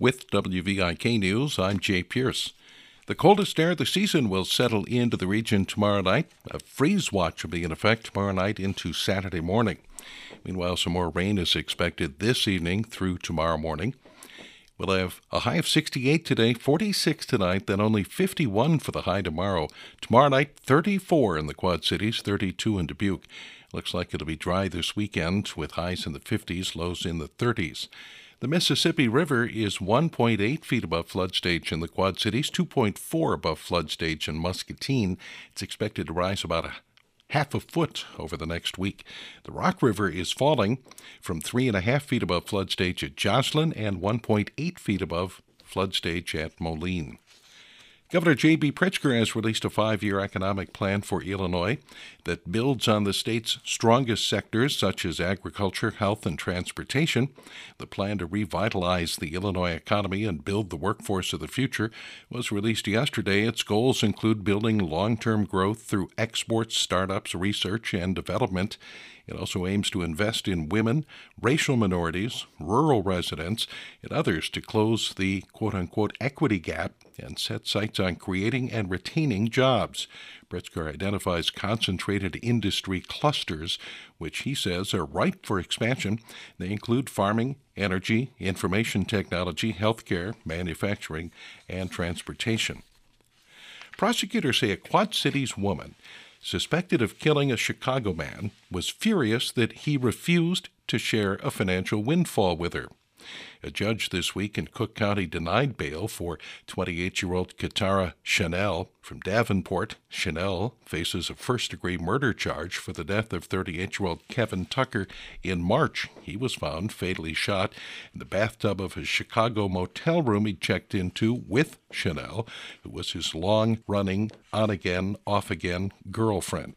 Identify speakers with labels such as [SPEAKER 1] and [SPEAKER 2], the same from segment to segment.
[SPEAKER 1] With WVIK News, I'm Jay Pierce. The coldest air of the season will settle into the region tomorrow night. A freeze watch will be in effect tomorrow night into Saturday morning. Meanwhile, some more rain is expected this evening through tomorrow morning. We'll have a high of 68 today, 46 tonight, then only 51 for the high tomorrow. Tomorrow night, 34 in the Quad Cities, 32 in Dubuque. Looks like it'll be dry this weekend with highs in the 50s, lows in the 30s. The Mississippi River is 1.8 feet above flood stage in the Quad Cities, 2.4 above flood stage in Muscatine. It's expected to rise about a half a foot over the next week. The Rock River is falling from three and a half feet above flood stage at Joslin and 1.8 feet above flood stage at Moline. Governor J.B. Pritzker has released a five year economic plan for Illinois that builds on the state's strongest sectors, such as agriculture, health, and transportation. The plan to revitalize the Illinois economy and build the workforce of the future was released yesterday. Its goals include building long term growth through exports, startups, research, and development. It also aims to invest in women, racial minorities, rural residents, and others to close the quote unquote equity gap and set sights on creating and retaining jobs. Pritzker identifies concentrated industry clusters, which he says are ripe for expansion. They include farming, energy, information technology, healthcare, manufacturing, and transportation. Prosecutors say a Quad Cities woman suspected of killing a Chicago man, was furious that he refused to share a financial windfall with her. A judge this week in Cook County denied bail for 28 year old Katara Chanel from Davenport. Chanel faces a first degree murder charge for the death of 38 year old Kevin Tucker in March. He was found fatally shot in the bathtub of his Chicago motel room he checked into with Chanel, who was his long running, on again, off again girlfriend.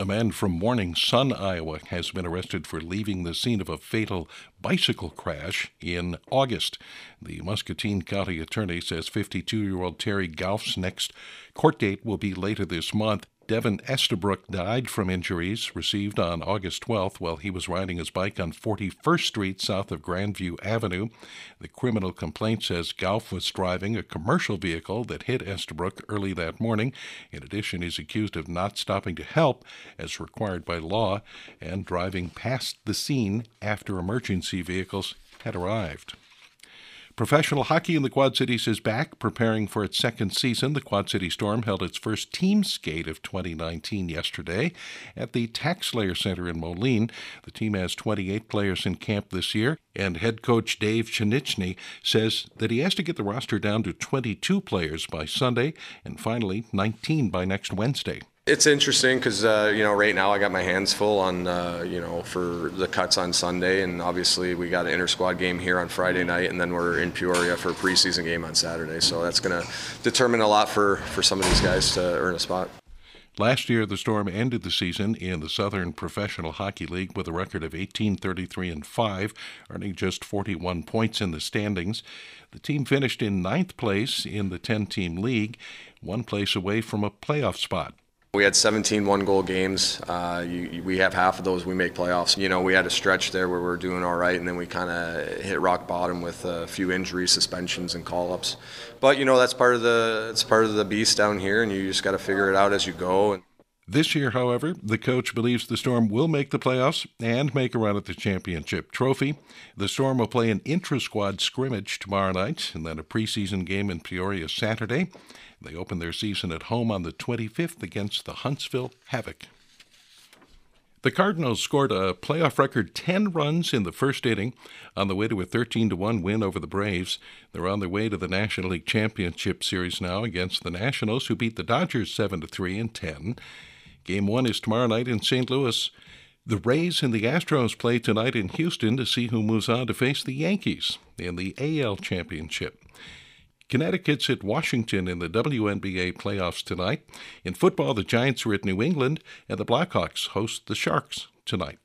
[SPEAKER 1] A man from Morning Sun, Iowa, has been arrested for leaving the scene of a fatal bicycle crash in August. The Muscatine County Attorney says 52 year old Terry Goff's next court date will be later this month. Devin Estabrook died from injuries received on August 12th while he was riding his bike on 41st Street south of Grandview Avenue. The criminal complaint says Goff was driving a commercial vehicle that hit Estabrook early that morning. In addition, he's accused of not stopping to help as required by law and driving past the scene after emergency vehicles had arrived. Professional hockey in the Quad Cities is back, preparing for its second season. The Quad City Storm held its first team skate of 2019 yesterday at the TaxSlayer Center in Moline. The team has 28 players in camp this year, and head coach Dave Pszenyczny says that he has to get the roster down to 22 players by Sunday and finally 19 by next Wednesday.
[SPEAKER 2] It's interesting because uh, you know right now I got my hands full on uh, you know for the cuts on Sunday, and obviously we got an inter squad game here on Friday night, and then we're in Peoria for a preseason game on Saturday. So that's going to determine a lot for for some of these guys to earn a spot.
[SPEAKER 1] Last year, the Storm ended the season in the Southern Professional Hockey League with a record of 1833 and 5, earning just 41 points in the standings. The team finished in ninth place in the 10 team league, one place away from a playoff spot.
[SPEAKER 2] We had 17 one goal games. Uh, you, we have half of those we make playoffs. You know, we had a stretch there where we were doing all right, and then we kind of hit rock bottom with a few injuries, suspensions, and call ups. But you know, that's part of the it's part of the beast down here, and you just got to figure it out as you go.
[SPEAKER 1] This year, however, the coach believes the Storm will make the playoffs and make a run at the championship trophy. The Storm will play an intra squad scrimmage tomorrow night and then a preseason game in Peoria Saturday. They open their season at home on the 25th against the Huntsville Havoc. The Cardinals scored a playoff record 10 runs in the first inning on the way to a 13 1 win over the Braves. They're on their way to the National League Championship Series now against the Nationals, who beat the Dodgers 7 3 and 10. Game 1 is tomorrow night in St. Louis. The Rays and the Astros play tonight in Houston to see who moves on to face the Yankees in the AL Championship. Connecticut's at Washington in the WNBA playoffs tonight. In football, the Giants are at New England, and the Blackhawks host the Sharks tonight.